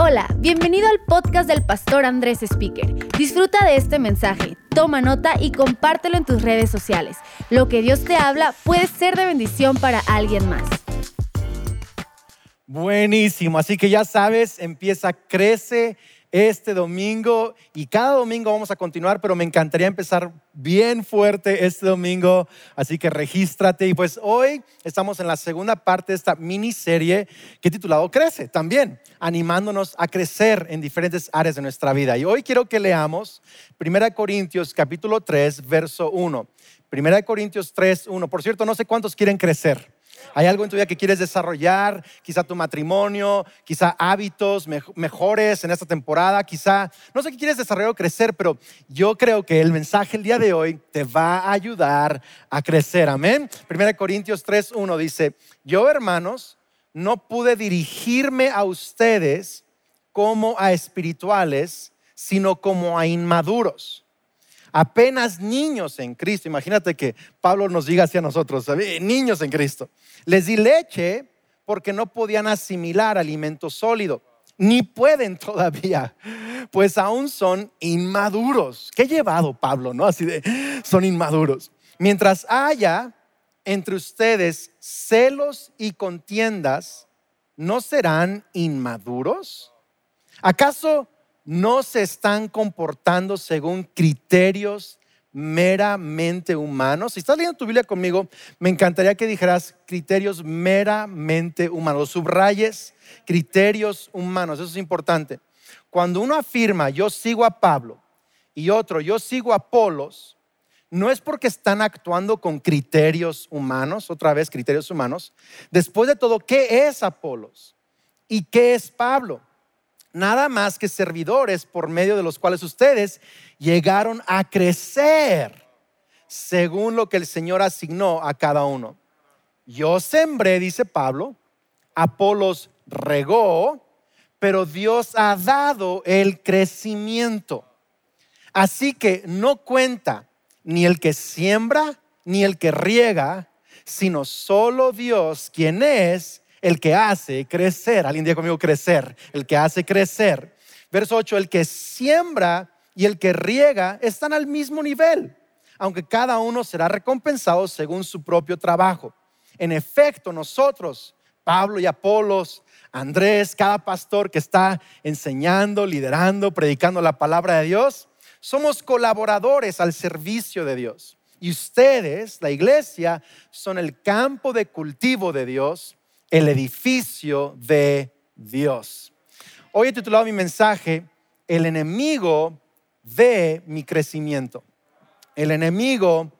Hola, bienvenido al podcast del pastor Andrés Speaker. Disfruta de este mensaje, toma nota y compártelo en tus redes sociales. Lo que Dios te habla puede ser de bendición para alguien más. Buenísimo, así que ya sabes, empieza, crece este domingo y cada domingo vamos a continuar, pero me encantaría empezar bien fuerte este domingo, así que regístrate. Y pues hoy estamos en la segunda parte de esta miniserie que titulado Crece, también animándonos a crecer en diferentes áreas de nuestra vida. Y hoy quiero que leamos 1 Corintios capítulo 3, verso 1. 1 Corintios 3, 1. Por cierto, no sé cuántos quieren crecer. Hay algo en tu vida que quieres desarrollar, quizá tu matrimonio, quizá hábitos mejores en esta temporada, quizá, no sé qué quieres desarrollar o crecer, pero yo creo que el mensaje el día de hoy te va a ayudar a crecer. Amén. 1 Corintios 3.1 dice, yo hermanos, no pude dirigirme a ustedes como a espirituales, sino como a inmaduros apenas niños en Cristo. Imagínate que Pablo nos diga así a nosotros, niños en Cristo. Les di leche porque no podían asimilar alimento sólido, ni pueden todavía, pues aún son inmaduros. Qué llevado Pablo, ¿no? Así de, son inmaduros. Mientras haya entre ustedes celos y contiendas, ¿no serán inmaduros? ¿Acaso no se están comportando según criterios meramente humanos. Si estás leyendo tu Biblia conmigo, me encantaría que dijeras criterios meramente humanos, subrayes criterios humanos, eso es importante. Cuando uno afirma yo sigo a Pablo y otro yo sigo a Apolos, no es porque están actuando con criterios humanos, otra vez criterios humanos. Después de todo, ¿qué es Apolos? ¿Y qué es Pablo? Nada más que servidores por medio de los cuales ustedes llegaron a crecer según lo que el Señor asignó a cada uno. Yo sembré, dice Pablo, Apolos regó, pero Dios ha dado el crecimiento. Así que no cuenta ni el que siembra ni el que riega, sino solo Dios quien es el que hace crecer. Alguien diga conmigo crecer, el que hace crecer. Verso 8, el que siembra y el que riega están al mismo nivel, aunque cada uno será recompensado según su propio trabajo. En efecto, nosotros, Pablo y Apolos, Andrés, cada pastor que está enseñando, liderando, predicando la palabra de Dios, somos colaboradores al servicio de Dios. Y ustedes, la iglesia, son el campo de cultivo de Dios el edificio de Dios. Hoy he titulado mi mensaje, El enemigo de mi crecimiento. El enemigo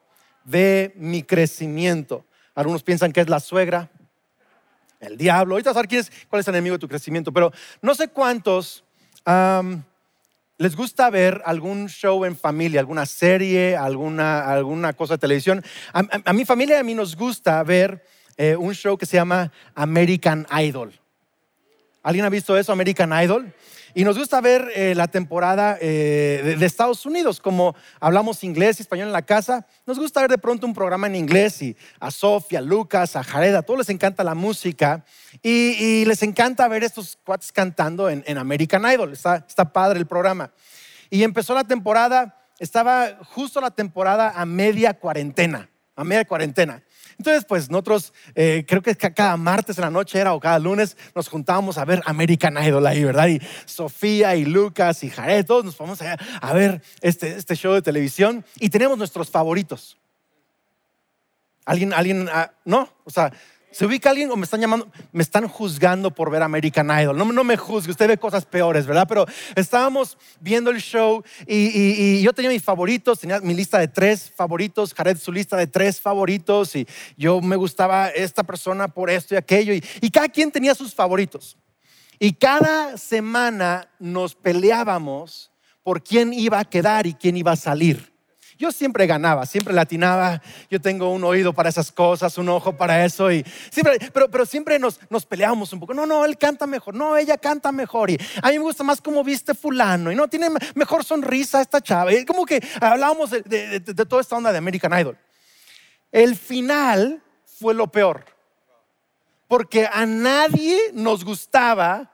de mi crecimiento. Algunos piensan que es la suegra, el diablo. Ahorita a quién es, cuál es el enemigo de tu crecimiento, pero no sé cuántos les gusta ver algún show en familia, alguna serie, alguna, alguna cosa de televisión. A, mi familia a mí nos gusta ver eh, un show que se llama American Idol. ¿Alguien ha visto eso, American Idol? Y nos gusta ver eh, la temporada eh, de, Estados Unidos, como hablamos inglés y español en la casa, nos gusta ver de pronto un programa en inglés y a Sofía, Lucas, a Jared, a todos les encanta la música y, les encanta ver estos cuates cantando en, en American Idol. Está, está padre el programa. Y empezó la temporada, estaba justo la temporada a media cuarentena, a media cuarentena. Entonces, pues nosotros, eh, creo que cada martes en la noche era o cada lunes, nos juntábamos a ver American Idol ahí, ¿verdad? Y Sofía y Lucas y Jared, todos nos a, a ver este, este show de televisión y tenemos nuestros favoritos. ¿Alguien, alguien, ah, no? O sea, ¿Se ubica alguien o me están llamando? Me están juzgando por ver American Idol. No, me juzgue, usted ve cosas peores, ¿verdad? Pero estábamos viendo el show y, yo tenía mis favoritos, tenía mi lista de tres favoritos, Jared su lista de tres favoritos y yo me gustaba esta persona por esto y aquello y cada quien tenía sus favoritos. Y cada semana nos peleábamos por quién iba a quedar y quién iba a salir. Yo siempre ganaba, siempre latinaba. Yo tengo un oído para esas cosas, un ojo para eso. Y siempre, pero, pero siempre nos, nos peleábamos un poco. No, no, él canta mejor. No, ella canta mejor. Y a mí me gusta más cómo viste fulano. Y no, tiene mejor sonrisa esta chava. Como que hablábamos de, de toda esta onda de American Idol. El final fue lo peor. Porque a nadie nos gustaba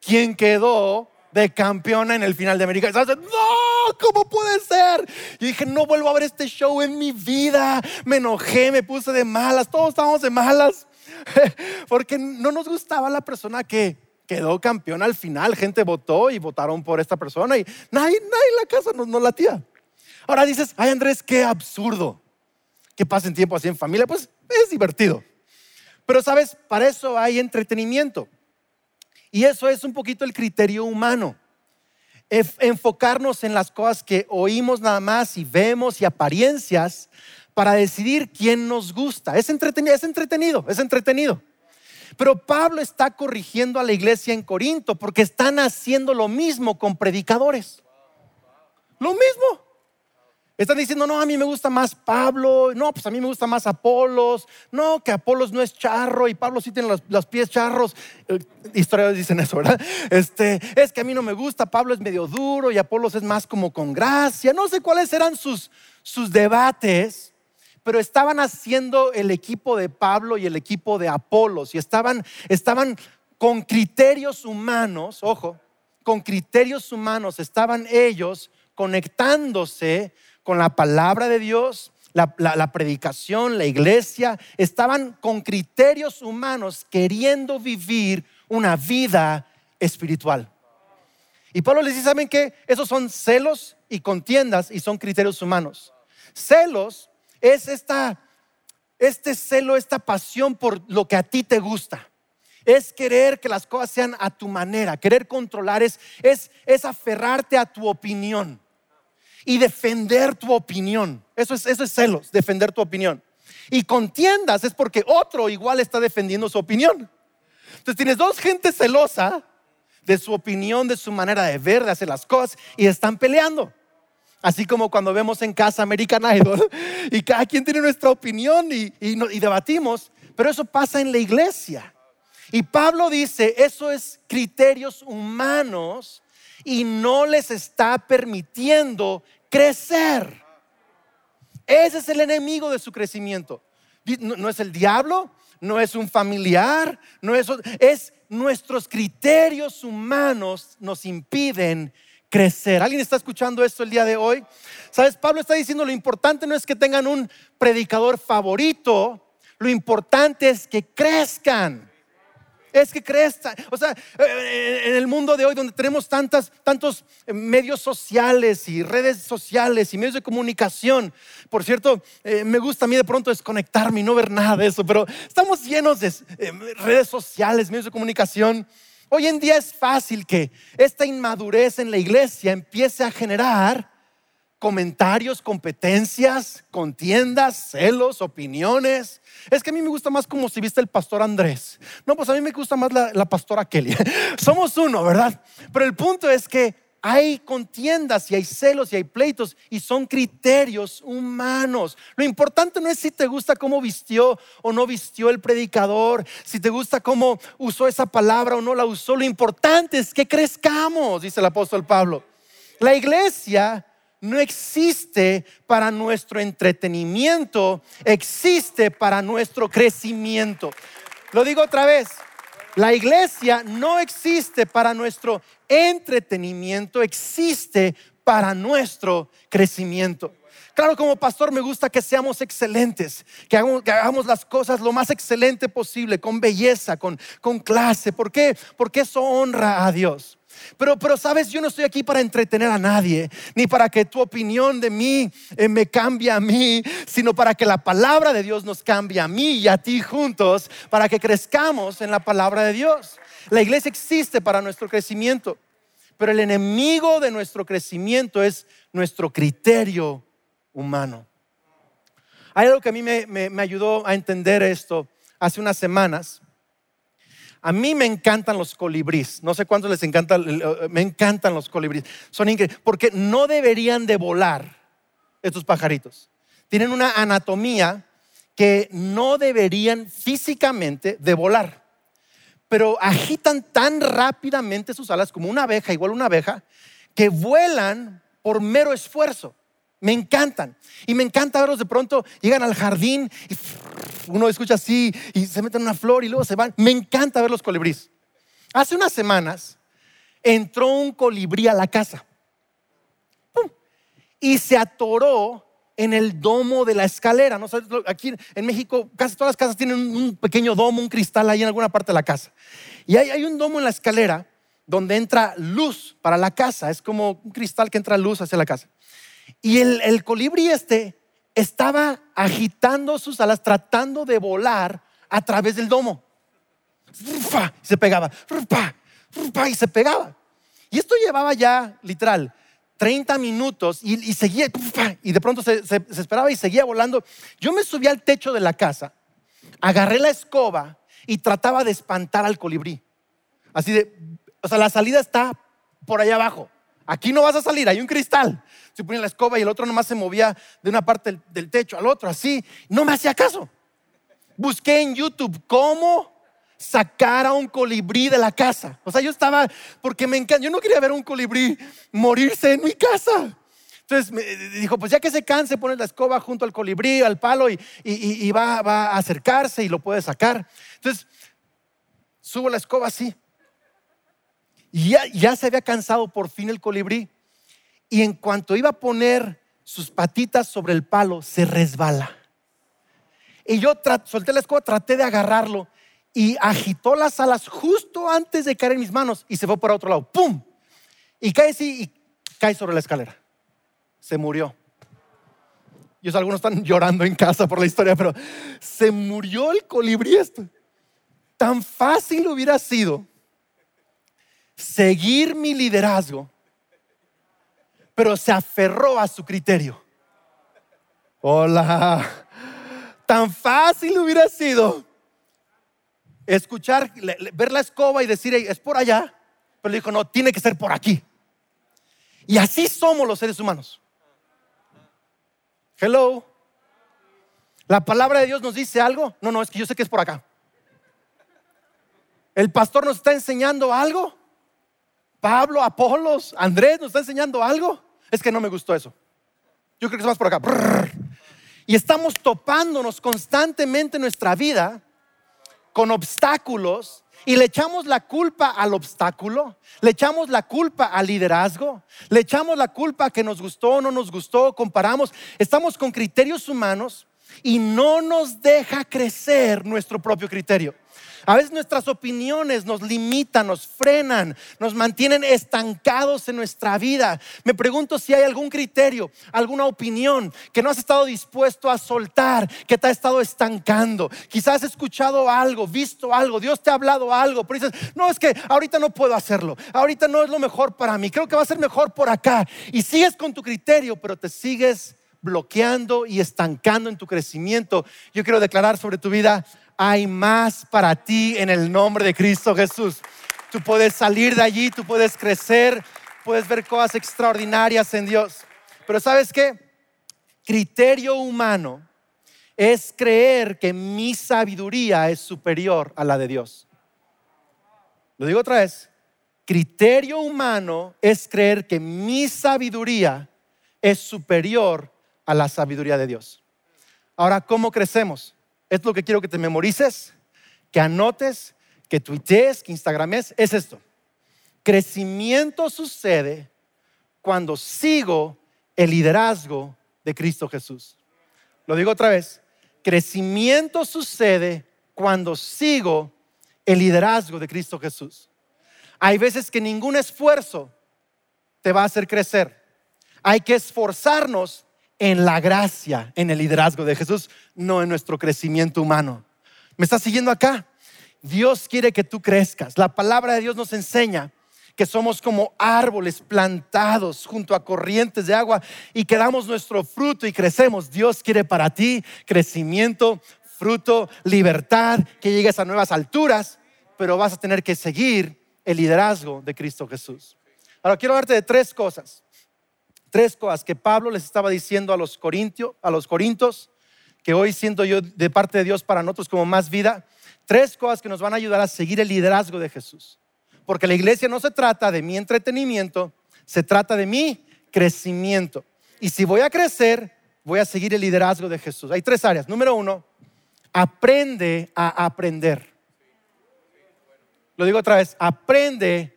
quien quedó de campeona en el final de América. no, ¿cómo puede ser? Y dije, no vuelvo a ver este show en mi vida. Me enojé, me puse de malas, todos estábamos de malas. Porque no nos gustaba la persona que quedó campeona al final. Gente votó y votaron por esta persona y nadie, nadie en la casa nos, nos latía. Ahora dices, ay Andrés, qué absurdo que pasen tiempo así en familia. Pues es divertido. Pero sabes, para eso hay entretenimiento. Y eso es un poquito el criterio humano. Enfocarnos en las cosas que oímos nada más y vemos y apariencias para decidir quién nos gusta. Es entretenido, es entretenido, es entretenido. Pero Pablo está corrigiendo a la iglesia en Corinto porque están haciendo lo mismo con predicadores. Lo mismo. Están diciendo, no, a mí me gusta más Pablo, no, pues a mí me gusta más Apolos, no, que Apolos no es charro y Pablo sí tiene los, pies charros. Eh, historiadores dicen eso, ¿verdad? Este, es que a mí no me gusta, Pablo es medio duro y Apolos es más como con gracia. No sé cuáles eran sus, sus debates, pero estaban haciendo el equipo de Pablo y el equipo de Apolos y estaban, estaban con criterios humanos, ojo, con criterios humanos estaban ellos conectándose con la palabra de Dios, la, predicación, la iglesia, estaban con criterios humanos queriendo vivir una vida espiritual. Y Pablo les dice, ¿saben qué? Esos son celos y contiendas y son criterios humanos. Celos es esta, este celo, esta pasión por lo que a ti te gusta. Es querer que las cosas sean a tu manera, querer controlar, es, es, es aferrarte a tu opinión y defender tu opinión. Eso es, eso es celos, defender tu opinión. Y contiendas es porque otro igual está defendiendo su opinión. Entonces tienes dos gente celosa de su opinión, de su manera de ver, de hacer las cosas y están peleando. Así como cuando vemos en casa American Idol y cada quien tiene nuestra opinión y, y debatimos, pero eso pasa en la iglesia. Y Pablo dice, eso es criterios humanos y no les está permitiendo crecer. Ese es el enemigo de su crecimiento. No, es el diablo, no es un familiar, no es, es nuestros criterios humanos nos impiden crecer. ¿Alguien está escuchando esto el día de hoy? Sabes, Pablo está diciendo lo importante no es que tengan un predicador favorito, lo importante es que crezcan es que crees, o sea, eh, en el mundo de hoy donde tenemos tantas, tantos medios sociales y redes sociales y medios de comunicación, por cierto, eh, me gusta a mí de pronto desconectarme y no ver nada de eso, pero estamos llenos de eh, redes sociales, medios de comunicación. Hoy en día es fácil que esta inmadurez en la iglesia empiece a generar comentarios, competencias, contiendas, celos, opiniones. Es que a mí me gusta más como si viste el pastor Andrés. No, pues a mí me gusta más la, pastora Kelly. Somos uno, ¿verdad? Pero el punto es que hay contiendas y hay celos y hay pleitos y son criterios humanos. Lo importante no es si te gusta cómo vistió o no vistió el predicador, si te gusta cómo usó esa palabra o no la usó. Lo importante es que crezcamos, dice el apóstol Pablo. La iglesia no existe para nuestro entretenimiento, existe para nuestro crecimiento. Lo digo otra vez, la iglesia no existe para nuestro entretenimiento, existe para nuestro crecimiento. Claro, como pastor me gusta que seamos excelentes, que hagamos, las cosas lo más excelente posible, con belleza, con, con clase. ¿Por qué? Porque eso honra a Dios. Pero, pero sabes, yo no estoy aquí para entretener a nadie, ni para que tu opinión de mí eh, me cambie a mí, sino para que la palabra de Dios nos cambie a mí y a ti juntos, para que crezcamos en la palabra de Dios. La iglesia existe para nuestro crecimiento, pero el enemigo de nuestro crecimiento es nuestro criterio humano. Hay algo que a mí me, me ayudó a entender esto hace unas semanas. A mí me encantan los colibríes. No sé cuántos les encanta, me encantan los colibríes. Son increíbles porque no deberían de volar estos pajaritos. Tienen una anatomía que no deberían físicamente de volar. Pero agitan tan rápidamente sus alas como una abeja, igual una abeja, que vuelan por mero esfuerzo. Me encantan. Y me encanta verlos de pronto, llegan al jardín y uno escucha así y se meten en una flor y luego se van. Me encanta ver los colibríes. Hace unas semanas entró un colibrí a la casa y se atoró en el domo de la escalera. ¿no? Aquí en México casi todas las casas tienen un pequeño domo, un cristal ahí en alguna parte de la casa. Y hay, un domo en la escalera donde entra luz para la casa. Es como un cristal que entra luz hacia la casa. Y el, colibrí este estaba agitando sus alas, tratando de volar a través del domo. Y se pegaba, y se pegaba. Y esto llevaba ya, literal, 30 minutos y, seguía, y de pronto se, esperaba y seguía volando. Yo me subí al techo de la casa, agarré la escoba y trataba de espantar al colibrí. Así de, o sea, la salida está por allá abajo. Aquí no vas a salir, hay un cristal. Se ponía la escoba y el otro nomás se movía de una parte del, techo al otro, así. No me hacía caso. Busqué en YouTube cómo sacar a un colibrí de la casa. O sea, yo estaba, porque me encanta, yo no quería ver a un colibrí morirse en mi casa. Entonces me dijo, pues ya que se canse, pones la escoba junto al colibrí, al palo y, va, a acercarse y lo puede sacar. Entonces, subo la escoba así. Y ya, se había cansado por fin el colibrí. Y en cuanto iba a poner sus patitas sobre el palo, se resbala. Y yo solté la escoba, traté de agarrarlo y agitó las alas justo antes de caer en mis manos y se fue para otro lado. ¡Pum! Y cae así y cae sobre la escalera. Se murió. Y algunos están llorando en casa por la historia, pero se murió el colibrí esto. Tan fácil hubiera sido seguir mi liderazgo, pero se aferró a su criterio. Hola. Tan fácil hubiera sido escuchar, ver la escoba y decir, es por allá. Pero dijo, no, tiene que ser por aquí. Y así somos los seres humanos. Hello. ¿La palabra de Dios nos dice algo? No, no, es que yo sé que es por acá. ¿El pastor nos está enseñando algo? ¿Pablo, Apolos, Andrés nos está enseñando algo? Es que no me gustó eso. Yo creo que es más por acá. Y estamos topándonos constantemente en nuestra vida con obstáculos y le echamos la culpa al obstáculo, le echamos la culpa al liderazgo, le echamos la culpa que nos gustó o no nos gustó, comparamos, estamos con criterios humanos y no nos deja crecer nuestro propio criterio. A veces nuestras opiniones nos limitan, nos frenan, nos mantienen estancados en nuestra vida. Me pregunto si hay algún criterio, alguna opinión que no has estado dispuesto a soltar, que te ha estado estancando. Quizás has escuchado algo, visto algo, Dios te ha hablado algo, pero dices, no, es que ahorita no puedo hacerlo, ahorita no es lo mejor para mí, creo que va a ser mejor por acá. Y sigues con tu criterio, pero te sigues bloqueando y estancando en tu crecimiento. Yo quiero declarar sobre tu vida, hay más para ti en el nombre de Cristo Jesús. Tú puedes salir de allí, tú puedes crecer, puedes ver cosas extraordinarias en Dios. Pero ¿sabes qué? Criterio humano es creer que mi sabiduría es superior a la de Dios. Lo digo otra vez. Criterio humano es creer que mi sabiduría es superior a la sabiduría de Dios. Ahora, ¿cómo crecemos? es lo que quiero que te memorices, que anotes, que tuitees, que instagrames, es esto. Crecimiento sucede cuando sigo el liderazgo de Cristo Jesús. Lo digo otra vez. Crecimiento sucede cuando sigo el liderazgo de Cristo Jesús. Hay veces que ningún esfuerzo te va a hacer crecer. Hay que esforzarnos en la gracia, en el liderazgo de Jesús, no en nuestro crecimiento humano. ¿Me estás siguiendo acá? Dios quiere que tú crezcas. La palabra de Dios nos enseña que somos como árboles plantados junto a corrientes de agua y que damos nuestro fruto y crecemos. Dios quiere para ti crecimiento, fruto, libertad, que llegues a nuevas alturas, pero vas a tener que seguir el liderazgo de Cristo Jesús. Ahora quiero hablarte de tres cosas tres cosas que Pablo les estaba diciendo a los corintios, a los corintos, que hoy siento yo de parte de Dios para nosotros como más vida, tres cosas que nos van a ayudar a seguir el liderazgo de Jesús. Porque la iglesia no se trata de mi entretenimiento, se trata de mi crecimiento. Y si voy a crecer, voy a seguir el liderazgo de Jesús. Hay tres áreas. Número uno, aprende a aprender. Lo digo otra vez, aprende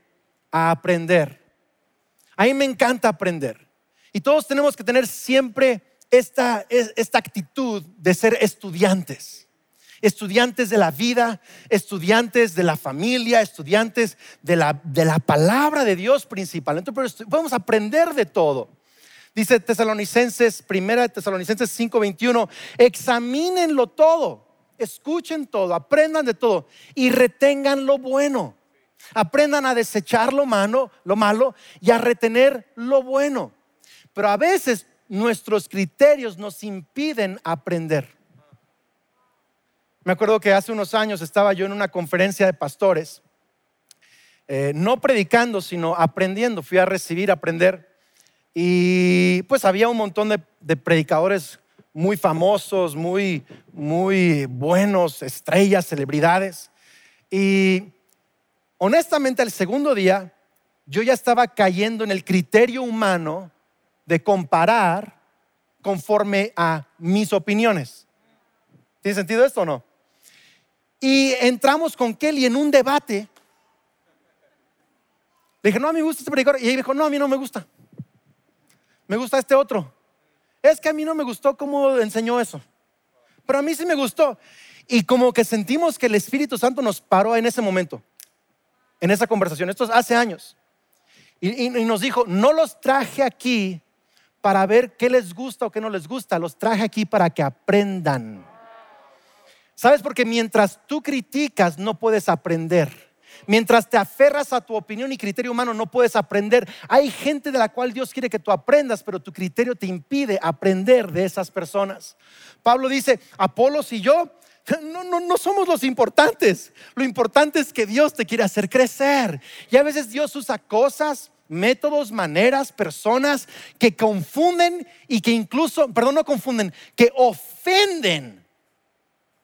a aprender. A mí me encanta aprender. Y todos tenemos que tener siempre esta, esta actitud de ser estudiantes. Estudiantes de la vida, estudiantes de la familia, estudiantes de la, de la palabra de Dios principal. Entonces, podemos aprender de todo. Dice Tesalonicenses, primera de Tesalonicenses 5:21, examínenlo todo, escuchen todo, aprendan de todo y retengan lo bueno. Aprendan a desechar lo malo, lo malo y a retener lo bueno. Pero a veces nuestros criterios nos impiden aprender. Me acuerdo que hace unos años estaba yo en una conferencia de pastores, eh, no predicando, sino aprendiendo. Fui a recibir, aprender. Y pues había un montón de, de predicadores muy famosos, muy, muy buenos, estrellas, celebridades. Y honestamente, el segundo día, yo ya estaba cayendo en el criterio humano de comparar conforme a mis opiniones. ¿Tiene sentido esto o no? Y entramos con Kelly en un debate. Le dije, no, a mí me gusta este predicador. Y ella dijo, no, a mí no me gusta. Me gusta este otro. Es que a mí no me gustó cómo enseñó eso. Pero a mí sí me gustó. Y como que sentimos que el Espíritu Santo nos paró en ese momento, en esa conversación. Esto es hace años. Y, y nos dijo, no los traje aquí para ver qué les gusta o qué no les gusta. Los traje aquí para que aprendan. ¿Sabes? Porque mientras tú criticas no puedes aprender. Mientras te aferras a tu opinión y criterio humano no puedes aprender. Hay gente de la cual Dios quiere que tú aprendas, pero tu criterio te impide aprender de esas personas. Pablo dice, Apolos y yo no, no, no somos los importantes. Lo importante es que Dios te quiere hacer crecer. Y a veces Dios usa cosas, métodos, maneras, personas que confunden y que incluso, perdón, no confunden, que ofenden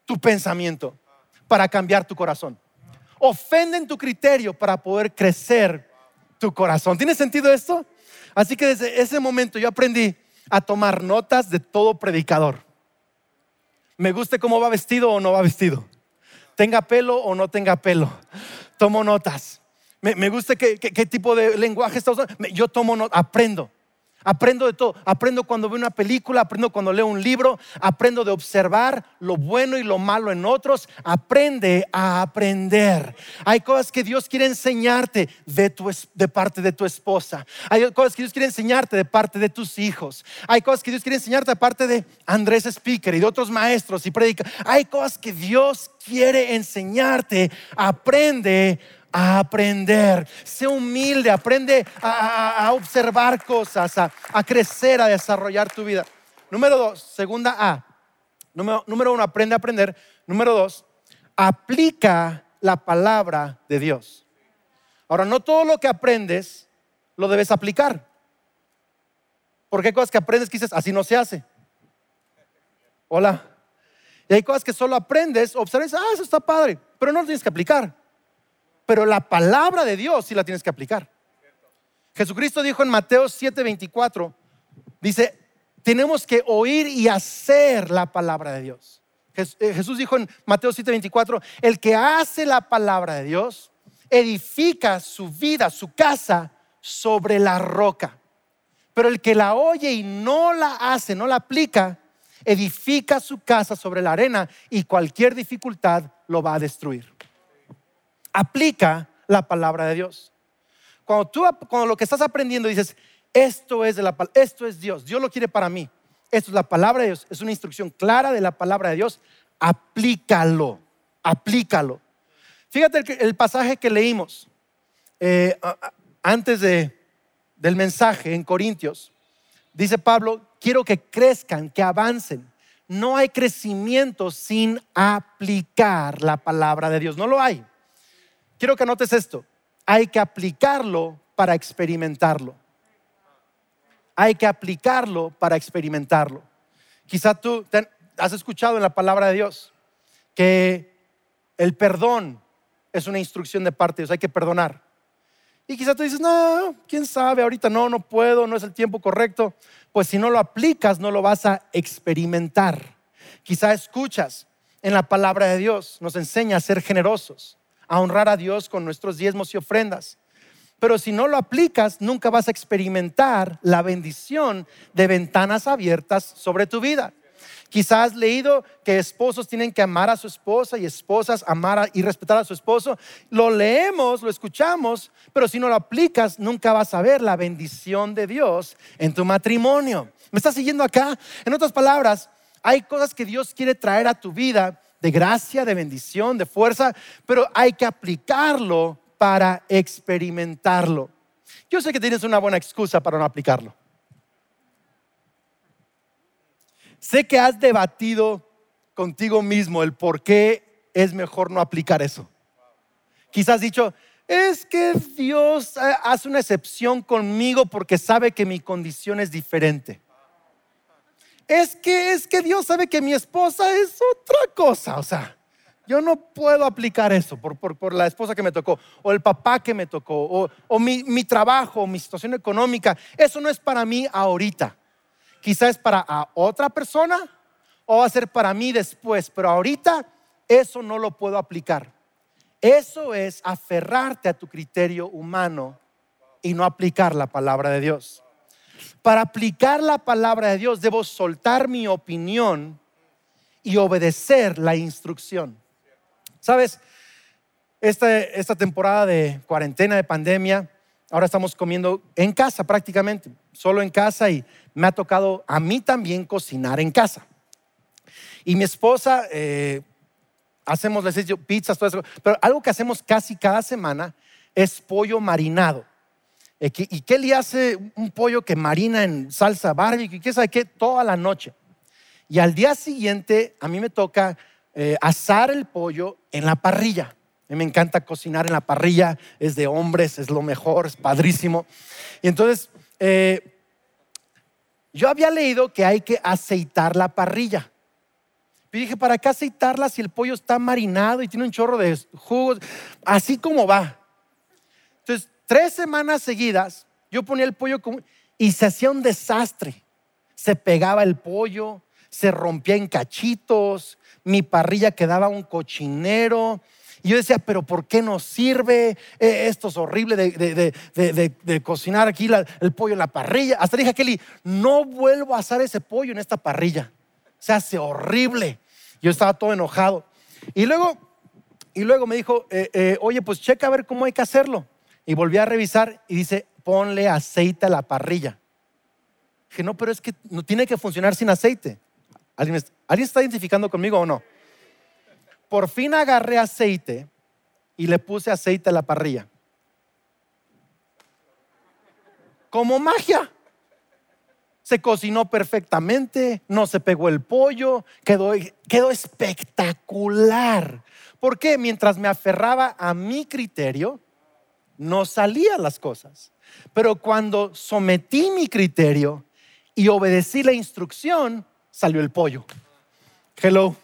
tu pensamiento para cambiar tu corazón. Ofenden tu criterio para poder crecer tu corazón. ¿Tiene sentido esto? Así que desde ese momento yo aprendí a tomar notas de todo predicador. Me guste cómo va vestido o no va vestido. Tenga pelo o no tenga pelo. Tomo notas me, gusta qué, tipo de lenguaje está usando. Yo tomo, aprendo. Aprendo de todo. Aprendo cuando veo una película, aprendo cuando leo un libro, aprendo de observar lo bueno y lo malo en otros. Aprende a aprender. Hay cosas que Dios quiere enseñarte de, tu, de parte de tu esposa. Hay cosas que Dios quiere enseñarte de parte de tus hijos. Hay cosas que Dios quiere enseñarte de parte de Andrés Speaker y de otros maestros y predica. Hay cosas que Dios quiere enseñarte. Aprende a aprender. Sé humilde, aprende a, observar cosas, a, crecer, a desarrollar tu vida. Número dos, segunda A. Número, número uno, aprende a aprender. Número dos, aplica la palabra de Dios. Ahora, no todo lo que aprendes lo debes aplicar. Porque hay cosas que aprendes que dices, así no se hace. Hola. Y hay cosas que solo aprendes, observas, ah, eso está padre, pero no lo tienes que aplicar pero la palabra de Dios sí la tienes que aplicar. Jesucristo dijo en Mateo 7:24, dice, tenemos que oír y hacer la palabra de Dios. Eh, Jesús dijo en Mateo 7:24, el que hace la palabra de Dios edifica su vida, su casa sobre la roca. Pero el que la oye y no la hace, no la aplica, edifica su casa sobre la arena y cualquier dificultad lo va a destruir aplica la palabra de Dios. Cuando tú, cuando lo que estás aprendiendo dices, esto es, de la, esto es Dios, Dios lo quiere para mí, esto es la palabra de Dios, es una instrucción clara de la palabra de Dios, aplícalo, aplícalo. Fíjate el, pasaje que leímos eh, antes de, del mensaje en Corintios. Dice Pablo, quiero que crezcan, que avancen. No hay crecimiento sin aplicar la palabra de Dios. No lo hay. Quiero que anotes esto. Hay que aplicarlo para experimentarlo. Hay que aplicarlo para experimentarlo. Quizá tú has escuchado en la palabra de Dios que el perdón es una instrucción de parte de Dios. Hay que perdonar. Y quizá tú dices, no, quién sabe, ahorita no, no puedo, no es el tiempo correcto. Pues si no lo aplicas, no lo vas a experimentar. Quizá escuchas en la palabra de Dios, nos enseña a ser generosos a honrar a Dios con nuestros diezmos y ofrendas. Pero si no lo aplicas, nunca vas a experimentar la bendición de ventanas abiertas sobre tu vida. Quizás has leído que esposos tienen que amar a su esposa y esposas amar y respetar a su esposo. Lo leemos, lo escuchamos, pero si no lo aplicas, nunca vas a ver la bendición de Dios en tu matrimonio. ¿Me estás siguiendo acá? En otras palabras, hay cosas que Dios quiere traer a tu vida de gracia, de bendición, de fuerza, pero hay que aplicarlo para experimentarlo. Yo sé que tienes una buena excusa para no aplicarlo. Sé que has debatido contigo mismo el por qué es mejor no aplicar eso. Quizás has dicho, es que Dios hace una excepción conmigo porque sabe que mi condición es diferente. Es que es que Dios sabe que mi esposa es otra cosa, o sea, yo no puedo aplicar eso por, por, la esposa que me tocó, o el papá que me tocó, o, o mi, mi, trabajo, mi situación económica. Eso no es para mí ahorita. Quizás es para otra persona o va a ser para mí después, pero ahorita eso no lo puedo aplicar. Eso es aferrarte a tu criterio humano y no aplicar la palabra de Dios. Para aplicar la palabra de Dios debo soltar mi opinión y obedecer la instrucción. Sabes, esta, temporada de cuarentena, de pandemia, ahora estamos comiendo en casa prácticamente, solo en casa y me ha tocado a mí también cocinar en casa. Y mi esposa, eh, hacemos, les pizzas, pero algo que hacemos casi cada semana es pollo marinado. Eh, ¿Y qué le hace un pollo que marina en salsa barbecue? ¿Qué sabe qué? Toda la noche. Y al día siguiente a mí me toca eh, asar el pollo en la parrilla. A mí me encanta cocinar en la parrilla, es de hombres, es lo mejor, es padrísimo. Y entonces, eh, yo había leído que hay que aceitar la parrilla. Y dije, ¿para qué aceitarla si el pollo está marinado y tiene un chorro de jugos? Así como va. Entonces, tres semanas seguidas, yo ponía el pollo y se hacía un desastre. Se pegaba el pollo, se rompía en cachitos, mi parrilla quedaba un cochinero. Y yo decía, pero ¿por qué no sirve? Eh, esto es horrible de, cocinar aquí el pollo en la parrilla. Hasta dije a Kelly, no vuelvo a hacer ese pollo en esta parrilla. Se hace horrible. Yo estaba todo enojado. Y luego, y luego me dijo, eh, eh, oye, pues checa a ver cómo hay que hacerlo. Y volví a revisar y dice, ponle aceite a la parrilla. Dije, no, pero es que no tiene que funcionar sin aceite. ¿Alguien, está identificando conmigo o no? Por fin agarré aceite y le puse aceite a la parrilla. Como magia. Se cocinó perfectamente, no se pegó el pollo, quedó, quedó espectacular. ¿Por qué? Mientras me aferraba a mi criterio, no salían las cosas. Pero cuando sometí mi criterio y obedecí la instrucción, salió el pollo. Hello.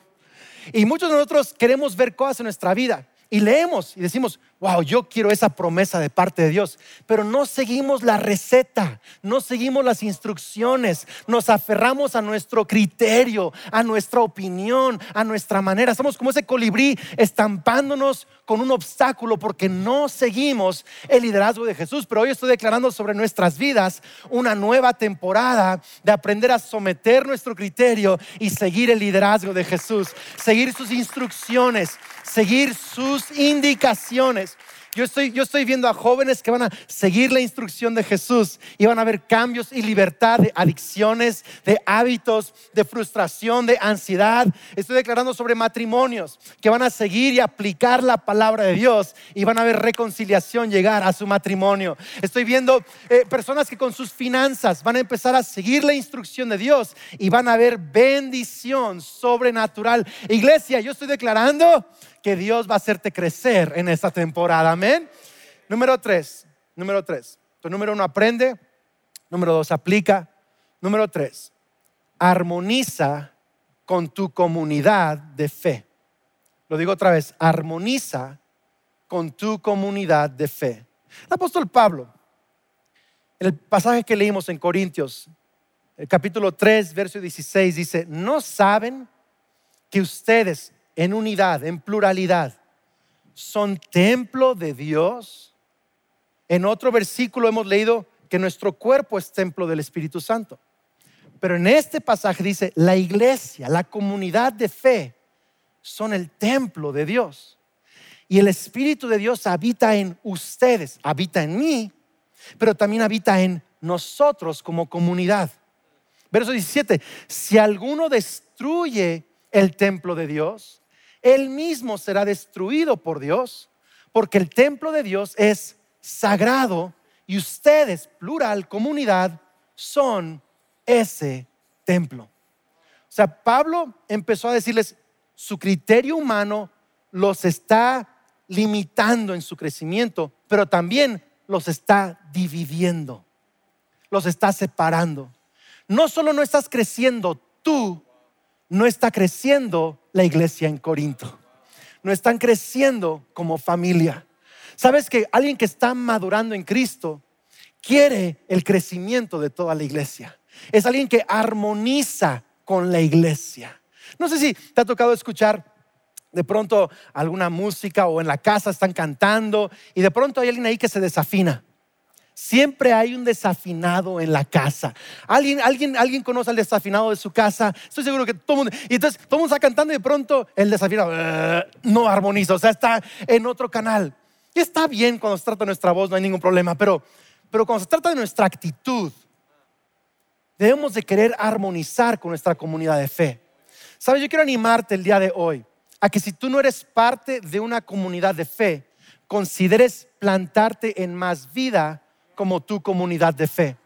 Y muchos de nosotros queremos ver cosas en nuestra vida y leemos y decimos, wow, yo quiero esa promesa de parte de Dios, pero no seguimos la receta, no seguimos las instrucciones, nos aferramos a nuestro criterio, a nuestra opinión, a nuestra manera. Somos como ese colibrí estampándonos con un obstáculo porque no seguimos el liderazgo de Jesús. Pero hoy estoy declarando sobre nuestras vidas una nueva temporada de aprender a someter nuestro criterio y seguir el liderazgo de Jesús, seguir sus instrucciones, seguir sus indicaciones. Yo estoy, yo estoy viendo a jóvenes que van a seguir la instrucción de Jesús y van a ver cambios y libertad de adicciones, de hábitos, de frustración, de ansiedad. Estoy declarando sobre matrimonios que van a seguir y aplicar la palabra de Dios y van a ver reconciliación llegar a su matrimonio. Estoy viendo eh, personas que con sus finanzas van a empezar a seguir la instrucción de Dios y van a ver bendición sobrenatural. Iglesia, yo estoy declarando que Dios va a hacerte crecer en esta temporada. Amén. Número tres, número tres. Tu número uno, aprende. Número dos, aplica. Número tres, armoniza con tu comunidad de fe. Lo digo otra vez, armoniza con tu comunidad de fe. El apóstol Pablo, en el pasaje que leímos en Corintios, el capítulo 3, verso 16, dice, no saben que ustedes en unidad, en pluralidad, son templo de Dios En otro versículo hemos leído que nuestro cuerpo es templo del Espíritu Santo. Pero en este pasaje dice, la iglesia, la comunidad de fe, son el templo de Dios. Y el Espíritu de Dios habita en ustedes, habita en mí, pero también habita en nosotros como comunidad. Verso 17, si alguno destruye el templo de Dios, él mismo será destruido por Dios, porque el templo de Dios es sagrado y ustedes, plural, comunidad, son ese templo. O sea, Pablo empezó a decirles, su criterio humano los está limitando en su crecimiento, pero también los está dividiendo, los está separando. No solo no estás creciendo tú, no está creciendo la iglesia en Corinto. No están creciendo como familia. Sabes que alguien que está madurando en Cristo quiere el crecimiento de toda la iglesia. Es alguien que armoniza con la iglesia. No sé si te ha tocado escuchar de pronto alguna música o en la casa están cantando y de pronto hay alguien ahí que se desafina. Siempre hay un desafinado en la casa. ¿Alguien, alguien, alguien conoce al desafinado de su casa? Estoy seguro que todo el mundo. Y entonces todo el mundo está cantando y de pronto el desafinado eh, no armoniza, o sea, está en otro canal. Está bien cuando se trata de nuestra voz, no hay ningún problema, pero, pero cuando se trata de nuestra actitud, debemos de querer armonizar con nuestra comunidad de fe. Sabes, yo quiero animarte el día de hoy a que si tú no eres parte de una comunidad de fe, consideres plantarte en más vida como tu comunidad de fe.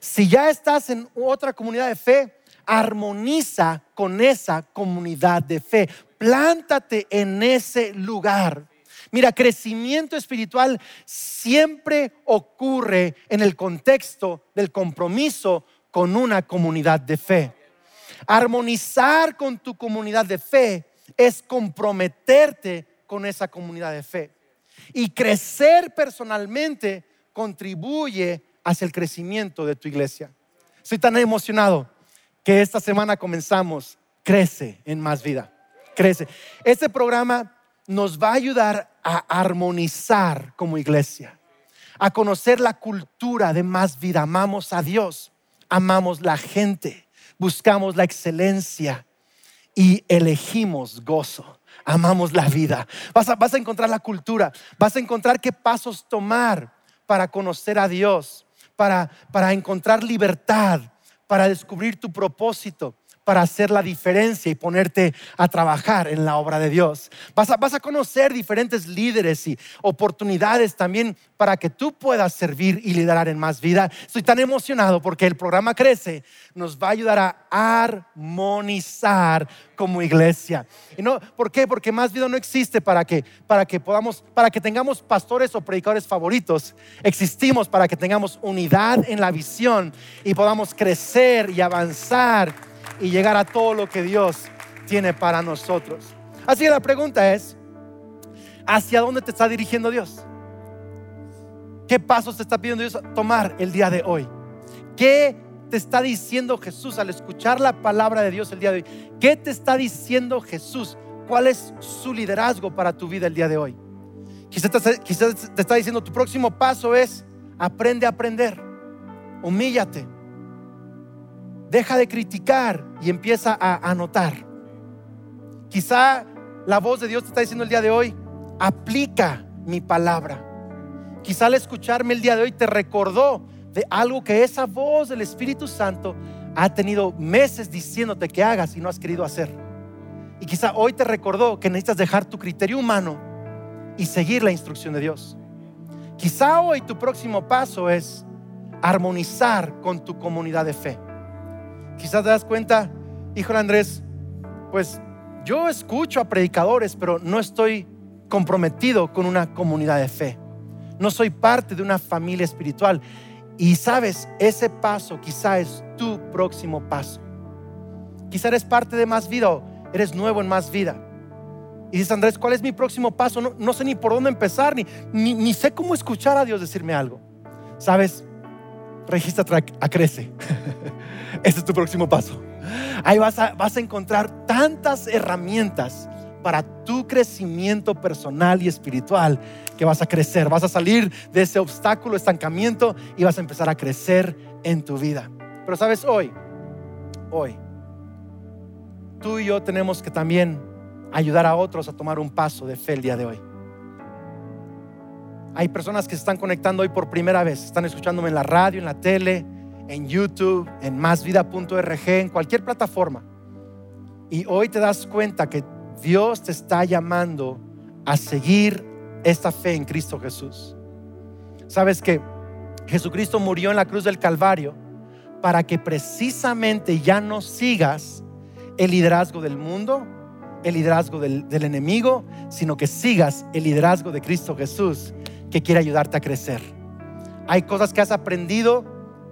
Si ya estás en otra comunidad de fe, armoniza con esa comunidad de fe. Plántate en ese lugar. Mira, crecimiento espiritual siempre ocurre en el contexto del compromiso con una comunidad de fe. Armonizar con tu comunidad de fe es comprometerte con esa comunidad de fe. Y crecer personalmente contribuye hacia el crecimiento de tu iglesia. Estoy tan emocionado que esta semana comenzamos Crece en más vida. Crece. Este programa nos va a ayudar a armonizar como iglesia, a conocer la cultura de más vida. Amamos a Dios, amamos la gente, buscamos la excelencia y elegimos gozo. Amamos la vida. Vas a, vas a encontrar la cultura, vas a encontrar qué pasos tomar para conocer a Dios, para, para encontrar libertad, para descubrir tu propósito para hacer la diferencia y ponerte a trabajar en la obra de Dios. Vas a, vas a, conocer diferentes líderes y oportunidades también para que tú puedas servir y liderar en más vida. Estoy tan emocionado porque el programa Crece nos va a ayudar a armonizar como iglesia. ¿Y no, ¿Por qué? Porque más vida no existe para que, para que podamos, para que tengamos pastores o predicadores favoritos. Existimos para que tengamos unidad en la visión y podamos crecer y avanzar y llegar a todo lo que Dios tiene para nosotros. Así que la pregunta es, ¿hacia dónde te está dirigiendo Dios? ¿Qué pasos te está pidiendo Dios tomar el día de hoy? ¿Qué te está diciendo Jesús al escuchar la palabra de Dios el día de hoy? ¿Qué te está diciendo Jesús? ¿Cuál es su liderazgo para tu vida el día de hoy? Quizás te, está diciendo tu próximo paso es aprende a aprender, humíllate, Deja de criticar y empieza a anotar. Quizá la voz de Dios te está diciendo el día de hoy, aplica mi palabra. Quizá al escucharme el día de hoy te recordó de algo que esa voz del Espíritu Santo ha tenido meses diciéndote que hagas y no has querido hacer. Y quizá hoy te recordó que necesitas dejar tu criterio humano y seguir la instrucción de Dios. Quizá hoy tu próximo paso es armonizar con tu comunidad de fe. Quizás te das cuenta, hijo Andrés, pues yo escucho a predicadores, pero no estoy comprometido con una comunidad de fe. No soy parte de una familia espiritual. Y sabes, ese paso quizá es tu próximo paso. Quizá eres parte de más vida o eres nuevo en más vida. Y dices, Andrés, ¿cuál es mi próximo paso? No, sé ni por dónde empezar, ni, ni, sé cómo escuchar a Dios decirme algo. Sabes, registra a Crece. Ese es tu próximo paso. Ahí vas a, vas a encontrar tantas herramientas para tu crecimiento personal y espiritual que vas a crecer, vas a salir de ese obstáculo, estancamiento y vas a empezar a crecer en tu vida. Pero sabes, hoy, hoy, tú y yo tenemos que también ayudar a otros a tomar un paso de fe el día de hoy. Hay personas que se están conectando hoy por primera vez, están escuchándome en la radio, en la tele, en YouTube, en másvida.org, en cualquier plataforma. Y hoy te das cuenta que Dios te está llamando a seguir esta fe en Cristo Jesús. Sabes que Jesucristo murió en la cruz del Calvario para que precisamente ya no sigas el liderazgo del mundo, el liderazgo del, del enemigo, sino que sigas el liderazgo de Cristo Jesús que quiere ayudarte a crecer. Hay cosas que has aprendido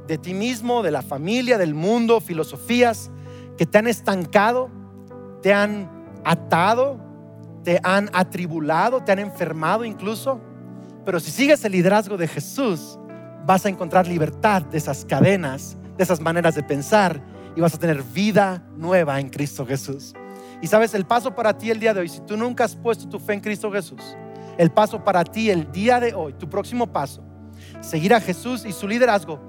de ti mismo, de la familia, del mundo, filosofías que te han estancado, te han atado, te han atribulado, te han enfermado incluso. Pero si sigues el liderazgo de Jesús, vas a encontrar libertad de esas cadenas, de esas maneras de pensar y vas a tener vida nueva en Cristo Jesús. Y sabes, el paso para ti el día de hoy, si tú nunca has puesto tu fe en Cristo Jesús, el paso para ti el día de hoy, tu próximo paso, seguir a Jesús y su liderazgo,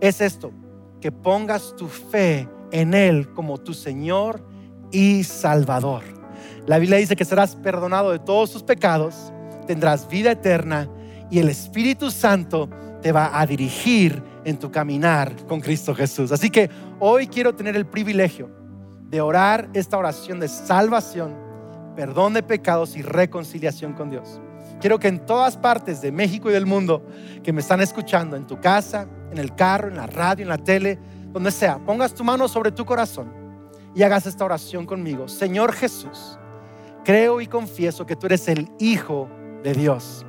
es esto, que pongas tu fe en Él como tu Señor y Salvador. La Biblia dice que serás perdonado de todos tus pecados, tendrás vida eterna y el Espíritu Santo te va a dirigir en tu caminar con Cristo Jesús. Así que hoy quiero tener el privilegio de orar esta oración de salvación, perdón de pecados y reconciliación con Dios. Quiero que en todas partes de México y del mundo que me están escuchando, en tu casa, en el carro, en la radio, en la tele, donde sea, pongas tu mano sobre tu corazón y hagas esta oración conmigo. Señor Jesús, creo y confieso que tú eres el Hijo de Dios,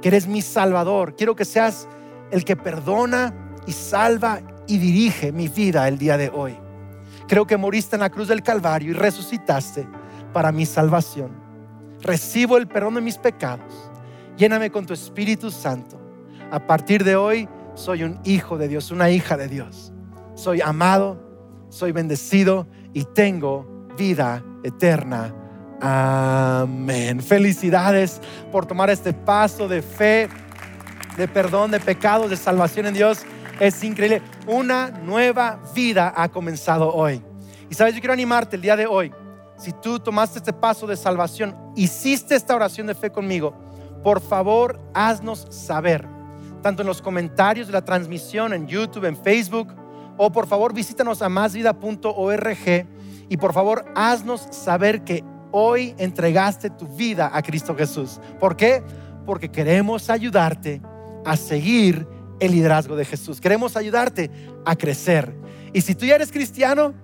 que eres mi Salvador. Quiero que seas el que perdona y salva y dirige mi vida el día de hoy. Creo que moriste en la cruz del Calvario y resucitaste para mi salvación recibo el perdón de mis pecados. Lléname con tu Espíritu Santo. A partir de hoy soy un hijo de Dios, una hija de Dios. Soy amado, soy bendecido y tengo vida eterna. Amén. Felicidades por tomar este paso de fe, de perdón de pecados, de salvación en Dios. Es increíble. Una nueva vida ha comenzado hoy. Y sabes, yo quiero animarte el día de hoy si tú tomaste este paso de salvación, hiciste esta oración de fe conmigo, por favor haznos saber, tanto en los comentarios de la transmisión en YouTube, en Facebook, o por favor visítanos a másvida.org y por favor haznos saber que hoy entregaste tu vida a Cristo Jesús. ¿Por qué? Porque queremos ayudarte a seguir el liderazgo de Jesús. Queremos ayudarte a crecer. Y si tú ya eres cristiano,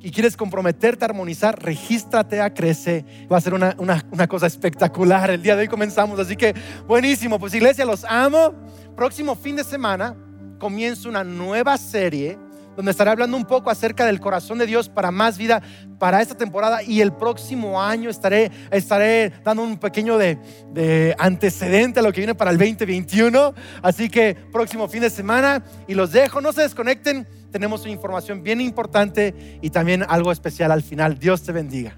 y quieres comprometerte a armonizar, regístrate a Crece. Va a ser una, una, cosa espectacular. El día de hoy comenzamos, así que buenísimo. Pues iglesia, los amo. Próximo fin de semana comienzo una nueva serie donde estaré hablando un poco acerca del corazón de Dios para más vida para esta temporada y el próximo año estaré, estaré dando un pequeño de, de, antecedente a lo que viene para el 2021. Así que próximo fin de semana y los dejo, no se desconecten, tenemos una información bien importante y también algo especial al final. Dios te bendiga.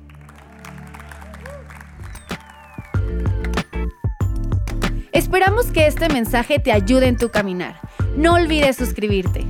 Esperamos que este mensaje te ayude en tu caminar. No olvides suscribirte.